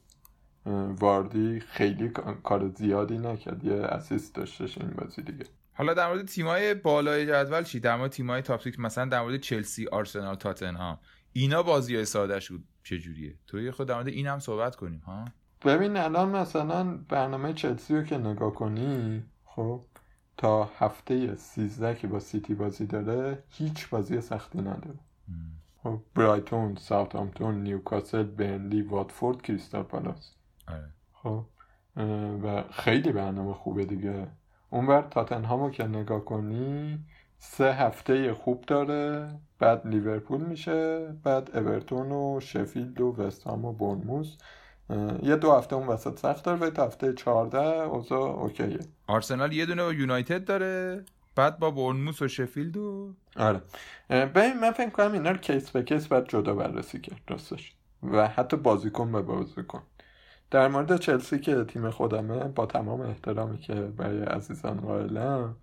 واردی خیلی کار زیادی نکرد. یه اسیست داشتش این بازی دیگه. حالا در مورد تیمای بالای جدول چی؟ در مورد تیمای تاپ مثلا در مورد چلسی آرسنال تاتنهام. اینا بازی ساده شد چجوریه؟ تو یه خود در مورد این هم صحبت کنیم ها؟ ببین الان مثلا برنامه چلسی رو که نگاه کنی خب تا هفته 13 که با سیتی بازی داره هیچ بازی سختی نداره. خب برایتون، ساوثهامپتون، نیوکاسل، برنلی، واتفورد، کریستال پالاس. آره. خب و خیلی برنامه خوبه دیگه. اونور تاتنهامو که نگاه کنی سه هفته خوب داره بعد لیورپول میشه بعد اورتون و شفیلد و وستهام و بونموس یه دو هفته اون وسط سخت داره و هفته 14 اوضاع اوکیه. آرسنال یه دونه یونایتد داره بعد با بورنموس و شفیلد و آره. ببین من فکر کنم اینا رو case به case باید جدا بررسی کرد راستش. و حتی بازیکن به بازیکن. در مورد چلسی که تیم خودمه با تمام احترامی که برای عزیزان قائلم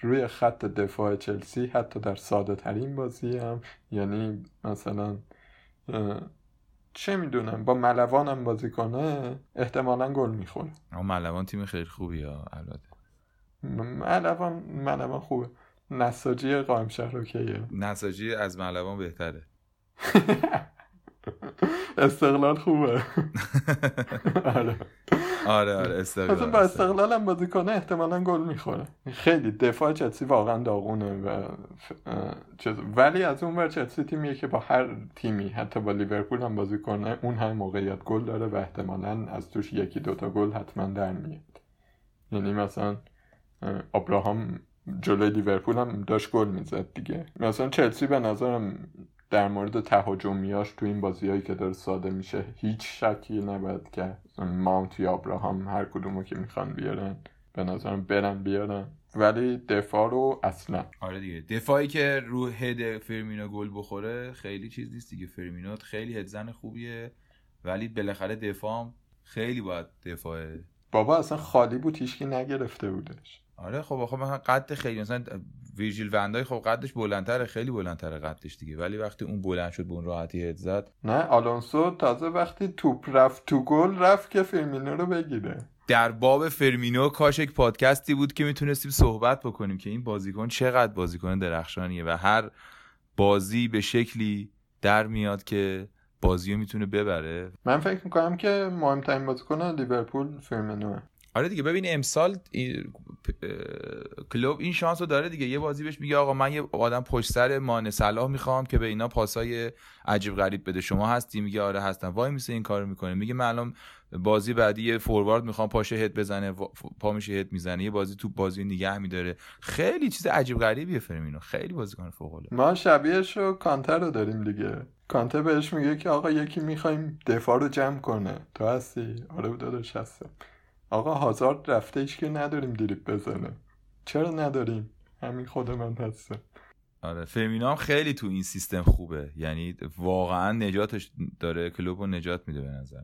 روی خط دفاع چلسی حتی در ساده ترین بازی هم یعنی مثلا چه می‌دونم با ملوان هم بازی کنه احتمالا گل می‌خوره. اما ملوان تیم خیلی خوبی ها البته. ملوان ملوان خوبه. نساجی قائم شهر اوکیه. نساجی از ملوان بهتره. <laughs> استقلال خوبه. <laughs> آره. آره آره استقلال مثلا با استقلال. هم بازی کنه احتمالا گل می‌خوره. خیلی دفاع چلسی واقعا داغونه و ولی از اون ور چلسی تیمیه که با هر تیمی حتی با لیورپول هم بازی کنه اون هم موقعیت گل داره و احتمالا از توش یکی دوتا گل حتما در میاد. یعنی مثلا ابراهام جلوی لیورپول هم داشت گل می‌زد دیگه. مثلا چلسی به نظرم در مورد تهاجمیاش تو این بازیهایی که داره ساده میشه هیچ شکی نباید که ماونت یا ابراهام هر کدومو که می‌خوان بیارن به نظرم برن بیارن. ولی دفاع رو اصلا. آره دیگه. دفاعی که رو هد فرمینو گل بخوره خیلی چیز نیست دیگه. فرمینو خیلی هدزن خوبیه ولی بالاخره دفاع خیلی باید دفاع بابا اصلا خالی بود هیچکی نگرفته بودش. آره خب آخه مثلا قد خیلی مثلا ویژیل وندای خب قدش بلندتره خیلی بلندتره قدش دیگه. ولی وقتی اون بلند شد به اون راحتی هد زد. نه آلونسو تازه وقتی توپ رفت تو گل رفت که فرمینو رو بگیره. در باب فرمینو کاش یک پادکستی بود که می‌تونستیم صحبت بکنیم که این بازیکن چقدر بازیکن درخشانیه و هر بازی به شکلی در میاد که بازی رو می‌تونه ببره. من فکر می‌کنم که مهمترین بازیکن لیورپول فرمینوه آره دیگه ببین امسال کلوب این شانس رو داره دیگه. یه بازی بهش میگه آقا من یه آدم پشت سر مان صلاح می‌خوام که به اینا پاسای عجیب غریب بده. شما هستی؟ میگه آره هستم. وای میسه این کارو می‌کنه. میگه من الان بازی بعدی یه فوروارد می‌خوام پاشه هد بزنه پا میشه هد می‌زنه. یه بازی تو بازی نگه میداره. خیلی چیز عجیب غریبیه فرمینو. خیلی بازیکن فوق العاده ما شبیهش رو کانتر رو داریم دیگه. کانتر بهش میگه که آقا یکی می‌خوایم دفاع رو جمع کنه. تو هستی؟ آره داداش هستم. آقا هازارد رفته ایش که نداریم دریپ بزنه. چرا نداریم؟ همین خود من هستم. آره فرمینا هم خیلی تو این سیستم خوبه. یعنی واقعا نجاتش داره کلوب رو نجات میده به نظر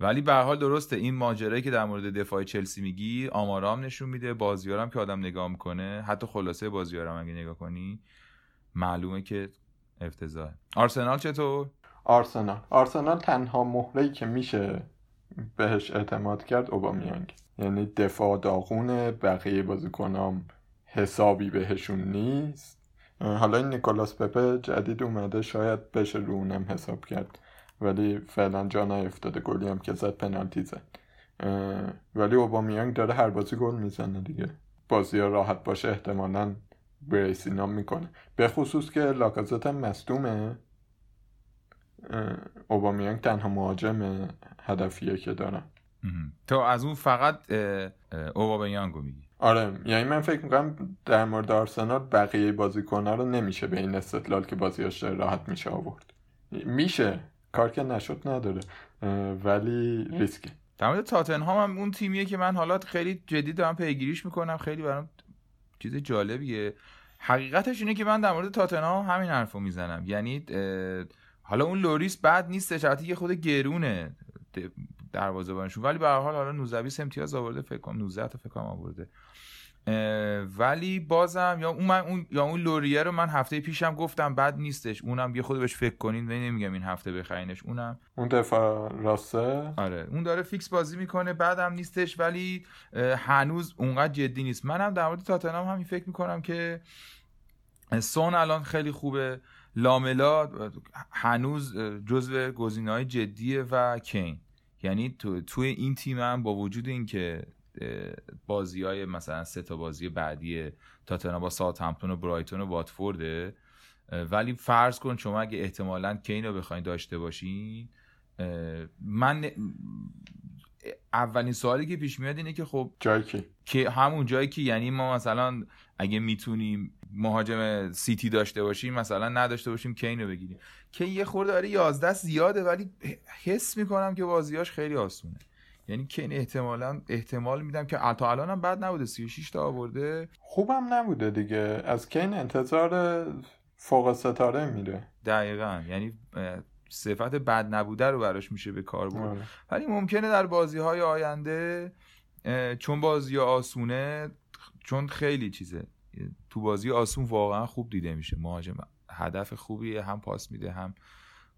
ولی به حال درسته این ماجرایی که در مورد دفاع چلسی میگی آمارام نشون میده بازیارم که آدم نگاه می‌کنه حتی خلاصه بازیارم اگه نگاه کنی معلومه که افتضاح آرسنال چطور؟ آرسنال. آرسنال تنها مهره‌ای که میشه بهش اعتماد کرد اوبامیانگ. یعنی دفاع داغونه بقیه بازیکنام حسابی بهشون نیست. حالا این نیکولاس پپه جدید اومده شاید بشه رو اونم حساب کرد. ولی فعلا جا نیفتاده گلی هم که زد پنالتی زد. ولی اوبامیانگ داره هر بازی گل می‌زنه دیگه. بازی راحت باشه احتمالا بریسینا می‌کنه. به خصوص که لاکازت هم مصدومه. اوبامیانگ تنها مهاجم هدفیه که دارم تو از اون فقط اوبامیانگو میگی. آره یعنی من فکر می‌کنم در مورد آرسنال بقیه بازیکنها رو نمیشه به این استدلال که بازیاش راحت میشه آورد. میشه کار که نشد نداره ولی ریسکه. در مورد تاتنهام هم اون تیمیه که من حالا خیلی جدی دارم پیگیریش می‌کنم خیلی برام چیز جالبیه. حقیقتش اینه که من در مورد تاتنهام همین حرفو می‌زنم. یعنی حالا اون لوریس بد نیست شرطی یه خود گرونه دروازه‌بانشون ولی به هر حال حالا 19 20 امتیاز آورده فکر کنم 19 تا فکر کنم آورده. ولی بازم یا اون من اون یا اون لوریه رو من هفته پیشم گفتم بد نیستش. اونم یه خود بهش فکر کنین و نمیگم این هفته بخرینش. اونم اون دفعه راسته؟ آره. اون داره فیکس بازی می‌کنه بعدم نیستش ولی هنوز اونقدر جدی نیست. منم در مورد تاتنهام همین فکر می‌کنم که سون الان خیلی خوبه. لاملا هنوز جزو گزینه‌های جدیه و کین. یعنی تو توی این تیم هم با وجود اینکه بازی های مثلا سه تا بازی بعدی تاتنا با ساعت همتون و برایتون و واتفورده ولی فرض کن شما اگه احتمالا کین رو بخواین داشته باشین من اولین سوالی که پیش میاد اینه که خب جایی که که همون جایی که یعنی ما مثلا اگه می‌تونیم مهاجم سیتی داشته باشیم مثلا نداشته باشیم کین رو بگیریم. که یه خورده آره 11 زیاده ولی حس می‌کنم که بازیاش خیلی آسونه. یعنی کین احتمالا احتمال میدم که تا الان هم بد نبوده 36 تا آورده. خوبم نبوده دیگه. از کین انتظار فوق ستاره میره. دقیقا. یعنی صفت بد نبوده رو براش میشه به کار برد. ولی ممکنه در بازی های آینده چون بازی آسونه چون خیلی چیزه. تو بازی آسون واقعا خوب دیده میشه. مهاجم هدف خوبیه هم پاس میده هم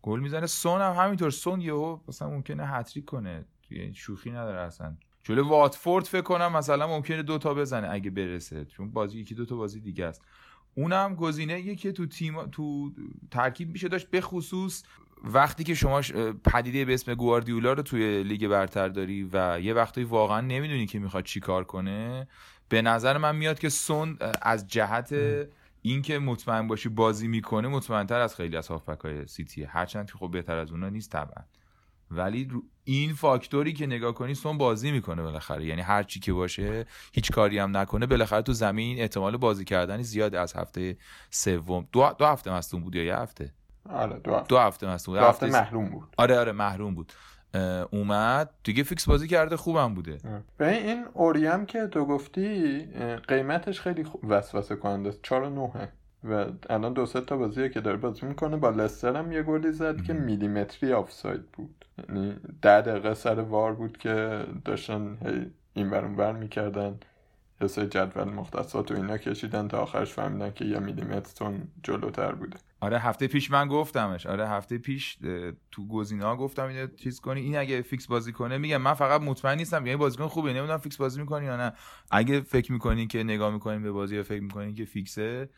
گل می‌زنه. سون هم همینطور سون یهو مثلا ممکنه هتریک کنه. یعنی شوخی نداره اصلا. جلو واتفورد فکر کنم مثلا ممکنه دوتا بزنه اگه برسه. چون بازی یکی دوتا بازی دیگه است. اونم گزینه یکی تو تیم تو ترکیب میشه داشت. به خصوص وقتی که شما پدیده به اسم گواردیولا رو توی لیگ برتر داری و یه وقتی واقعا نمی‌دونی که می‌خواد چی کار کنه به نظر من میاد که سون از جهت اینکه مطمئن باشی بازی می‌کنه مطمئنتر از خیلی از هافبک سیتیه هرچند که خب بهتر از اونا نیست طبعا. ولی این فاکتوری که نگاه کنی سون بازی می‌کنه بالاخره. یعنی هر چی که باشه هیچ کاری هم نکنه. بالاخره تو زمین احتمال بازی کردنی زیاد از هفته سوم. دو, دو هفته مصدوم بود یا یه هفته؟ آره دو هفته. دو هفته مصدوم دو هفته محروم بود. آره آره محروم بود. اومد. دیگه فیکس بازی کرده خوبم بوده. به این اوریم که تو گفتی قیمتش خیلی وسوسه کننده است. 4 9 و الان دو سه تا بازیه که داره بازی می‌کنه. با لستر هم یه گلی زد که میلیمتری آفساید بود. یعنی ده دقیقه سر وار بود که داشتن هی این برون بر می‌کردن. حسای جدول مختصات و اینا کشیدن تا آخرش فهمیدن که یه میلیمتر تون جلوتر بوده. آره هفته پیش من گفتمش. آره هفته پیش تو گزینه ها گفتم اینو چیز کنی. این اگه فیکس بازی کنه میگم من فقط مطمئن نیستم یعنی بازیکن خوبه. نمی‌دونم فیکس بازی می‌کنی یا نه. اگه فکر می‌کنین که نگاه می‌کنین به بازی یا فکر می‌کنین که فیکسه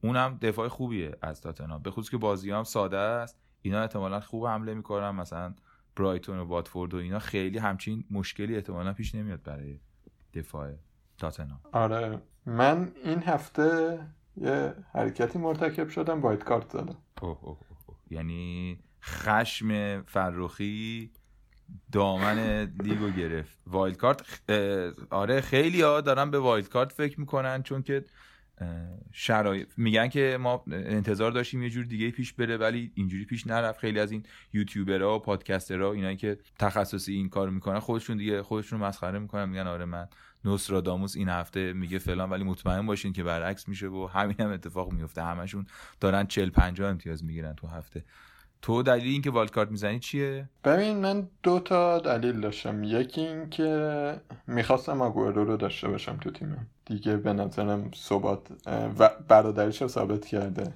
اونم دفاع خوبیه از تاتنهام. به خصوص که بازی هم ساده است. اینا احتمالا خوب حمله می‌کنن. مثلا برایتون و واتفورد و اینا خیلی همچین مشکلی احتمالا پیش نمیاد برای دفاع. تاتنهام آره من این هفته یه حرکتی مرتکب شدم wild card زدم. اوه اوه اوه. یعنی خشم فرخی دامن لیگو گرفت. wild card آره خیلی ها دارن به wild card فکر می‌کنن چون که شرایط میگن که ما انتظار داشتیم یه جور دیگه پیش بره ولی اینجوری پیش نرفت. خیلی از این یوتیوبرها و پادکسترها اینایی که تخصصی این کار می‌کنن خودشون دیگه خودشون مسخره می‌کنن میگن آره من نوستراداموس این هفته میگه فلان ولی مطمئن باشین که برعکس میشه و همین هم اتفاق میفته. همشون دارن 40 50 امتیاز می‌گیرن تو هفته. تو دلیل اینکه والد کارت می‌زنی چیه؟ ببین من دو تا دلیل داشتم. یکی این که می‌خواستم آگورو رو داشته باشم تو تیمم دیگه به نظرم ثبات و برادریش رو ثابت کرده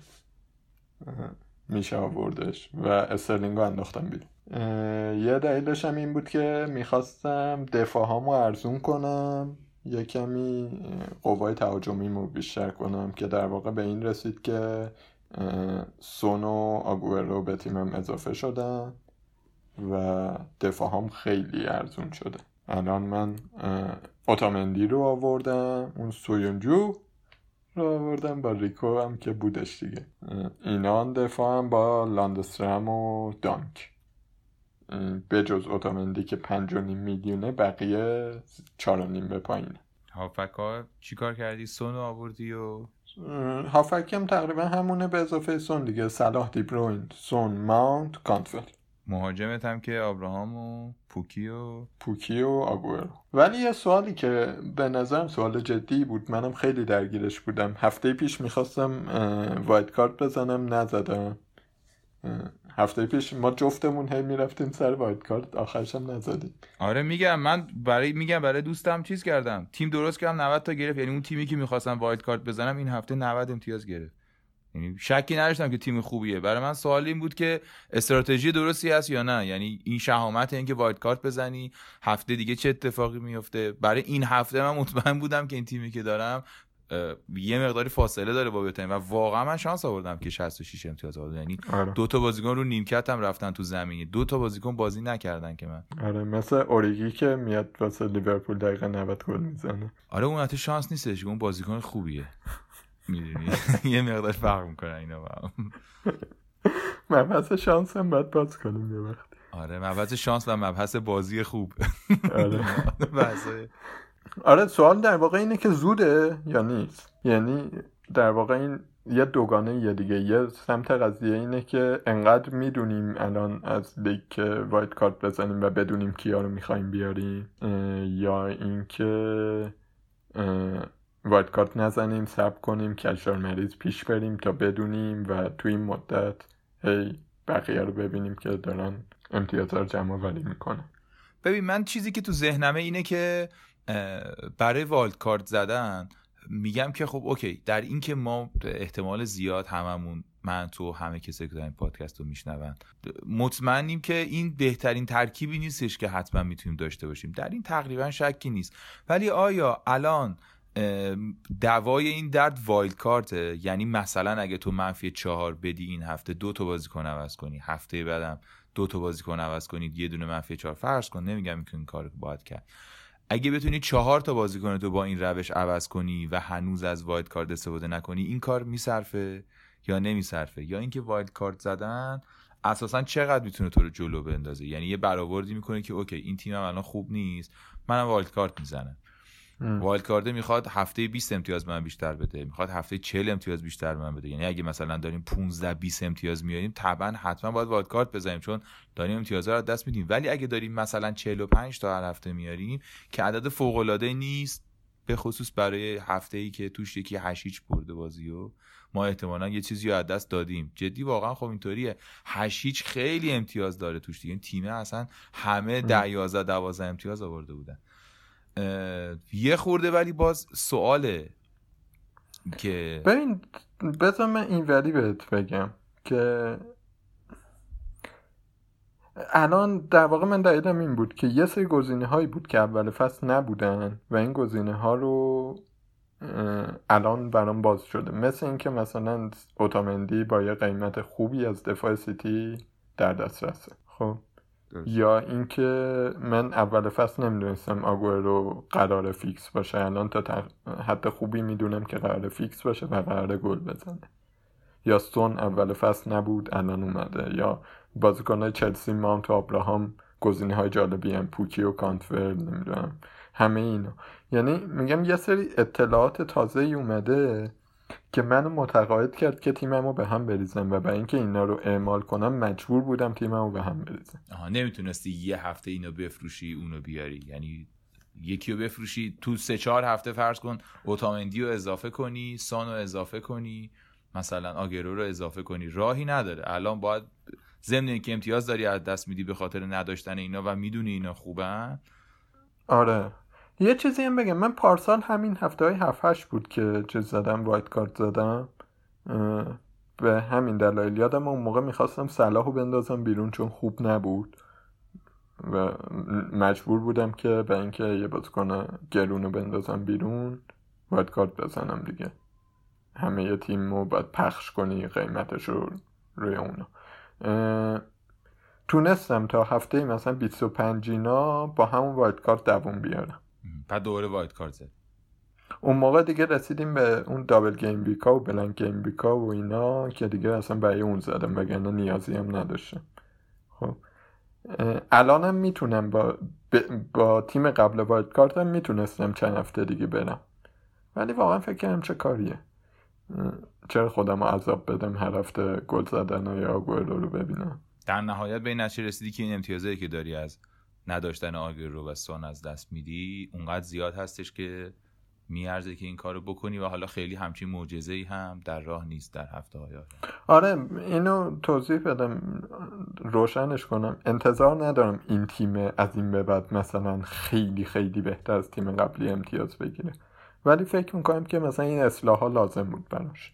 میشه آوردش و استرلینگ رو انداختم بیرون. یه دلیلش هم این بود که می‌خواستم دفاع ارزون کنم یه کمی قوای تهاجمیمو بیشتر کنم که در واقع به این رسید که سون و آگوئرو به تیمم اضافه شدن و دفاعم خیلی ارزون شده. الان من اوتامندی رو آوردم اون سویونجو رو آوردم با ریکو هم که بودش دیگه. اینا دفاع هم با لاندسترم و دانک. به جز اوتامندی که پنج و نیم میلیونه بقیه چار و نیم به پایینه. هافبک ها چی کار کردی؟ سون آوردی و هافبک هم تقریبا همونه به اضافه سون دیگه. صلاح دیبروین سون ماونت کانتول مهاجمت هم که آبراهام و پوکی و پوکی و آگوئرو. ولی یه سوالی که به نظرم سوال جدی بود. منم خیلی درگیرش بودم. هفته پیش می‌خواستم wild card بزنم. نزدم. هفته پیش ما جفتمون هی می‌رفتیم سر wild card آخرش هم نزدیم. آره میگم من برای میگم برای دوستم چیز کردم؟ تیم درست کردم 90 تا گرفت. یعنی اون تیمی که می‌خواستم وایت کارت بزنم این هفته 90 امتیاز گرفت. یعنی شکی نداشتم که تیم خوبیه. برای من سوال این بود که استراتژی درستی هست یا نه؟ یعنی این شهامت اینکه وایت کارت بزنی هفته دیگه چه اتفاقی میفته برای این هفته من مطمئن بودم که این تیمی که دارم یه مقداری فاصله داره با بیوتین و واقعا من شانس آوردم که 66 امتیاز آوردم یعنی آره. دو تا بازیکن رو نیمکت هم رفتن تو زمین دو تا بازیکن بازی نکردن که من. آره مثل اوریگی که میاد واسه لیورپول دقیقه 90 گل می‌زنه. آره اون حتی شانس نیستش اون بازیکن خوبیه. می‌دونی؟ <laughs> یه مقدار فرق می‌کنه اینا با مبحث شانس هم باید باز کنیم یه وقت. آره مبحث شانس و مبحث بازی خوب. آره. <laughs> آره سوال در واقع اینه که زوده یا نیست؟ یعنی در واقع این یه دوگانه یه دیگه. یه سمت قضیه اینه که انقدر می‌دونیم الان از لیگ که وایت کارت بزنیم و بدونیم کیا رو می‌خوایم بیاریم یا اینکه وایت کارت نزنیم سب کنیم کشار مریض پیش بریم تا بدونیم و تو این مدت هی بقیه رو ببینیم که دارن امتیازها رو جمع ولی می‌کنن. ببین من چیزی که تو ذهنمه اینه که برای والد کارت زدن میگم که خب اوکی در این که ما احتمال زیاد هممون من تو همه کسی که این پادکست رو میشنون مطمئنیم که این بهترین ترکیبی نیستش که حتما می‌تونیم داشته باشیم. در این تقریبا شکی نیست. ولی آیا الان دوای این درد wild card ه یعنی مثلا اگه تو منفی چهار بدی این هفته دو تا بازیکن عوض کنی هفته بعدم دو تا بازیکن عوض کنید یه دونه منفی چهار فرض کن نمیگم این کار باید کرد. اگه بتونی چهار تا بازیکن تو با این روش عوض کنی و هنوز از wild card استفاده نکنی این کار میصرفه یا نمیصرفه؟ یا اینکه wildcard زدن اساسا چقدر می‌تونه تو رو جلو بندازه؟ یعنی یه برآوردی می‌کنه که اوکی این تیمم الان خوب نیست منم wildcard می‌زنم. wildcard ه می‌خواد هفته 20 امتیاز من بیشتر بده می‌خواد هفته 40 امتیاز بیشتر من بده. یعنی اگه مثلا داریم 15 20 امتیاز میاریم طبعا حتما باید wildcard بزنیم چون داریم امتیازها رو دست میدیم. ولی اگه داریم مثلا 45 تا هر هفته میاریم که عدد فوق العاده نیست به خصوص برای هفته ای که توش یکی هشیچ برده بازی و ما احتمالا یه چیزی رو از دست دادیم. جدی واقعا خب اینطوریه. هشیچ خیلی امتیاز داره توش دیگه. تیمه اصلا همه 10 11 12 امتیاز آورده بودن. یه خورده ولی باز سواله که ببین بذار من این ولی بهت بگم که الان در واقع من دلیلم این بود که یه سری گزینه هایی بود که اول فصل نبودن و این گزینه ها رو الان برام باز شده. مثل اینکه مثلا اوتامندی با یه قیمت خوبی از دفاع سیتی در دسترسه. خب؟ یا اینکه من اول فصل نمی‌دونستم رو قرار فیکس باشه. الان تا حتی خوبی می‌دونم که قرار فیکس باشه و قرار گل بزنه. یا ستون اول فصل نبود الان اومده. یا بازیکنهای چلسی ماونت و ابراهام گزینه های جالبی هم پوکی و کانتور نمی‌دونم. همه اینا. یعنی میگم یه سری اطلاعات تازه اومده. که منو متقاعد کرد که تیممو به هم بریزم و برای اینکه اینا رو اعمال کنم مجبور بودم تیممو به هم بریزم. آها نمی‌تونستی یه هفته اینو بفروشی اونو بیاری. یعنی یکی رو بفروشی تو سه چهار هفته فرض کن اوتامندی رو اضافه کنی سان رو اضافه کنی مثلا آگرو رو اضافه کنی. راهی نداره. الان باید ضمن اینکه امتیاز داری از دست میدی به خاطر نداشتن اینا و می‌دونی اینا خوبن. آره. یه چیزی هم بگم. من پارسال همین هفته های هفت هشت بود که چیز زدم وایت کارت زدم. به همین دلایل. یادم اون موقع می‌خواستم صلاحو بندازم بیرون چون خوب نبود. و مجبور بودم که به اینکه یه بازیکن گرونو بندازم بیرون وایت کارت بزنم دیگه. همه یه تیم رو باید پخش کنی قیمتش رو روی اونا. تونستم تا هفته مثلا 25 اینا با همون wildcard دووم بیارم. بعد دوباره wildcard زد. اون موقع دیگه رسیدیم به اون double gameweek ا و blank gameweek ا و اینا که دیگه اصلا برای اون زدم وگرنه نیازی هم نداشتم. خب. الانم می‌تونم با, با تیم قبل wildcard م می‌تونستم چند هفته دیگه برم. ولی واقعا فکر کردم چه کاریه. چرا خودم رو عذاب بدم هر هفته گل زدن های آگوئرو رو ببینم؟ در نهایت به این نتیجه رسیدی که این امتیازی که داری از نداشتن رو و سان از دست میدی اونقدر زیاد هستش که میارزه که این کارو بکنی و حالا خیلی همچین معجزه ای هم در راه نیست در هفته های آره اینو توضیح بدم روشنش کنم. انتظار ندارم این تیم از این به بعد مثلا خیلی خیلی بهتر از تیم قبلی امتیاز بگیره. ولی فکر می‌کنم که مثلا این اصلاح ها لازم بود براش.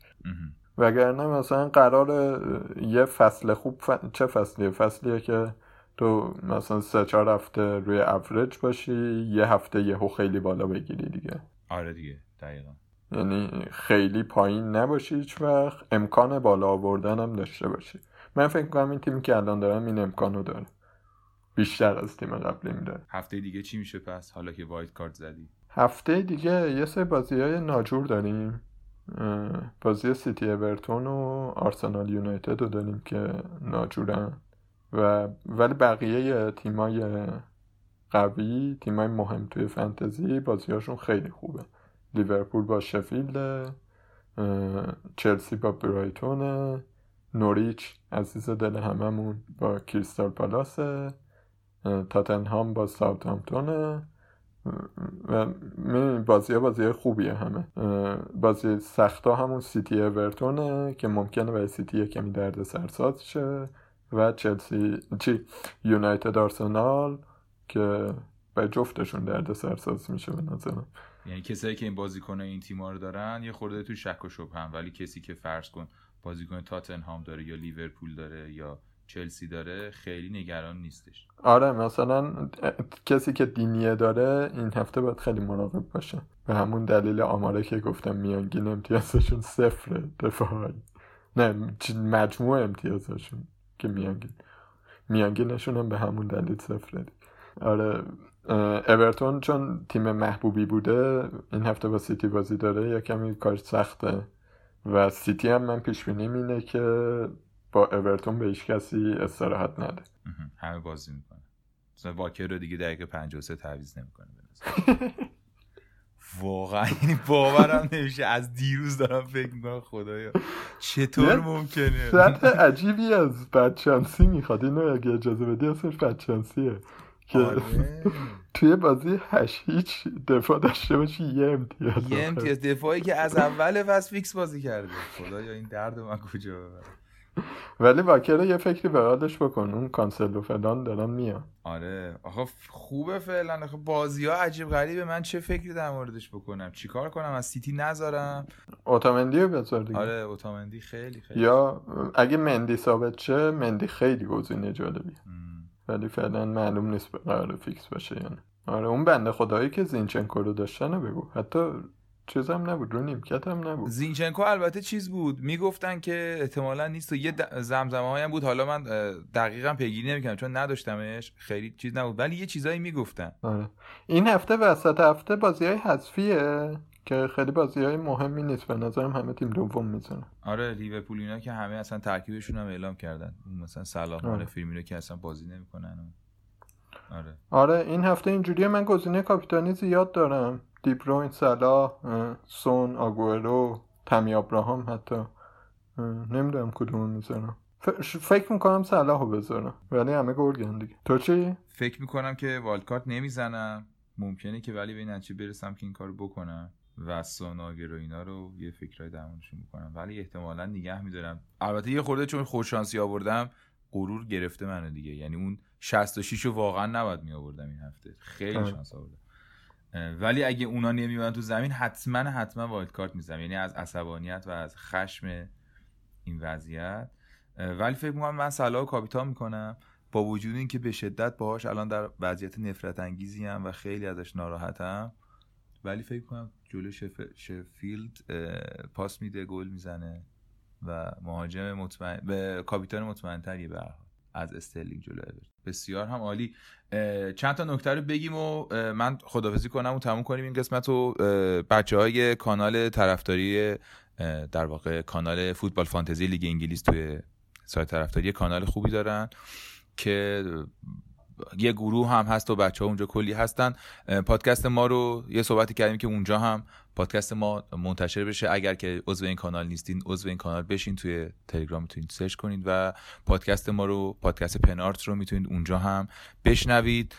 وگرنه مثلا قرار یه فصل خوب چه فصلیه؟ فصلیه که تو مثلا سه چهار هفته روی افرج باشی یه هفته یهو خیلی بالا بگیری دیگه. آره دیگه دقیقا. یعنی خیلی پایین نباشی هیچ وقت امکان بالا آوردن هم داشته باشی. من فکر کنم این تیمی که الان دارم این امکانو داره. بیشتر از تیم قبلی داره. هفته دیگه چی میشه پس؟ حالا که وایت کارت زدی. هفته دیگه یه سری بازی های ناجور داریم. بازی سیتی اورتون و آرسنال یونایتد رو داریم که ناجورن. و ولی بقیه تیمای قوی تیمای مهم توی فنتزی بازیاشون خیلی خوبه. لیورپول با شفیلد چلسی با برایتون نوریچ عزیز دل هممون با کریستال پالاس تاتنهام با ساوثهامپتون و بازی ها بازی خوبیه همه. بازی سخت ها همون سیتی اورتونه که ممکنه برای سیتی کمی درد سرساز شه. و چلسی چی؟ یونایتد آرسنال که به جفتشون درد سرساز میشه به نظرم. یعنی کسایی که این بازیکن این تیما رو دارن یه خورده تو شک و شبه هم. ولی کسی که فرض کن بازیکن تاتنهام داره یا لیورپول داره یا چلسی داره خیلی نگران نیستش. آره مثلا کسی که دینیه داره این هفته باید خیلی مراقب باشه. به همون دلیل آماره که گفتم میانگین امتیازشون صفر دفاعی. نه مجموع امتیازشون. که میانگین. میانگینشون هم به همون دلیل صفره. آره اورتون چون تیم محبوبی بوده این هفته با سیتی بازی داره یا کمی کار سخته. و سیتی هم من پیش بینی اینه که با اورتون به هیچ کسی استراحت نده. همه بازی می‌کنه. مثلا واکر رو دیگه دقیقه 53 تعویض نمی‌کنه <laughs> واقعا این باورم نمیشه. از دیروز دارم فکر می‌کنم خدایا. چطور ممکنه؟ سطح عجیبی از بدشانسی می‌خواد. اینو اگه اجازه بدی اسمش بدشانسیه. که آره. <laughs> توی بازی هشت هیچ دفاع داشته باشی یه امتیاز یه امتیاز. دفاعی که از اول فیکس بازی کرده. خدایا این درد من کجا ببرم؟ ولی واکر یه فکری به حالش بکن اون کانسلو و فلان دارن میان. آره. آخه خوبه فعلا. آخه بازی ها عجیب غریبه. من چه فکری در موردش بکنم؟ چیکار کنم؟ از سیتی نذارم؟ اوتامندی رو بذار دیگه. آره اوتامندی خیلی خیلی. یا اگه مندی ثابت شه مندی خیلی گزینه جالبی ولی فعلا معلوم نیست قرار فیکس باشه یعنی آره اون بنده خدایی که زینچنکو رو داشتن بگو. حتی چیزم نبود رو نیمکت هم نبود. زینچنکو البته چیز بود می‌گفتن که احتمالا نیست و یه زمزمه هم بود. حالا من دقیقا پیگیری نمی‌کنم چون نداشتمش خیلی چیز نبود. ولی یه چیزایی می‌گفتن. آره. این هفته وسط هفته بازی های حذفیه که خیلی بازی های مهمی نیست. به نظرم همه تیم دوم می‌زنن آره لیورپول اینا که همه اصلا ترکیبشون هم اعلام کردن. مثلا صلاح آره. فیرمینو که اصلا بازی نمی‌کنن. آره. آره این هفته اینجوریه. من گزینه کاپیتانی زیاد دارم. دیبروین سلاح سون آگورو تمی ابراهام حتی. نمی‌دونم کدوم می‌ذارم. فکر می‌کنم صلاحو بذارم. ولی همه گل دیگه. تو چی؟ فکر می‌کنم که والکارت نمی‌زنم. ممکنه که ولی به این نتیجه برسم که این کارو بکنم و سوناگر و اینا رو یه فکرای درمونشون می‌کنم ولی احتمالا نگه میدارم. البته یه خورده چون خوششانسی آوردم غرور گرفته منو دیگه. یعنی اون 66 رو واقعا نباید می آوردم این هفته. خیلی شانس آوردم. ولی اگه اونا نمیومدن تو زمین حتما حتما wildcard می‌زنم. یعنی از عصبانیت و از خشم این وضعیت. ولی فکر می‌کنم من صلاح کاپیتان می‌کنم با وجود اینکه به شدت باهاش الان در وضعیت نفرت انگیزی‌ام و خیلی ازش ناراحتم. ولی فکر کنم جلو شف... شفیلد پاس میده گل می‌زنه و مهاجم مطمئن به کاپیتان مطمئن تریه به از استرلینگ جلو بسیار هم عالی. چند تا نکته رو بگیم و من خدافزی کنم و تموم کنیم این قسمت رو. بچه های کانال طرفداری در واقع کانال فوتبال فانتزی لیگ انگلیس توی سایت طرفداری کانال خوبی دارن که یه گروه هم هست و بچه ها اونجا کلی هستن. پادکست ما رو یه صحبتی کردیم که اونجا هم پادکست ما منتشر بشه. اگر که عضو این کانال نیستین عضو این کانال بشین توی تلگرام می‌تونید سرچ کنید و پادکست ما رو پادکست پنارت رو می‌تونید اونجا هم بشنوید.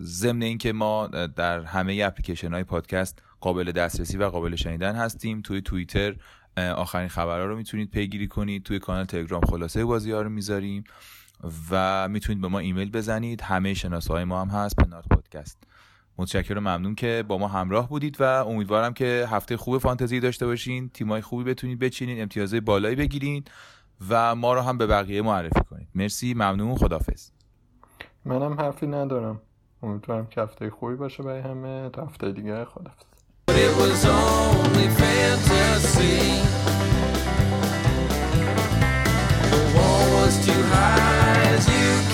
ضمن اینکه ما در همه اپلیکیشن های پادکست قابل دسترسی و قابل شنیدن هستیم. توی توییتر آخرین خبرها رو می‌تونید پیگیری کنید. توی کانال تلگرام خلاصه بازی ها رو می‌ذاریم. و می‌تونید به ما ایمیل بزنید. همه شناسه های ما هم هست. پنارت پادکست. متشکرم ممنون که با ما همراه بودید و امیدوارم که هفته خوب فانتزی داشته باشین تیمای خوبی بتونید بچینین امتیازهای بالایی بگیرین و ما رو هم به بقیه معرفی کنید. مرسی ممنون خدافظ منم حرفی ندارم. امیدوارم که هفته خوبی باشه برای همه. تا هفته دیگه خدافظ too high. as you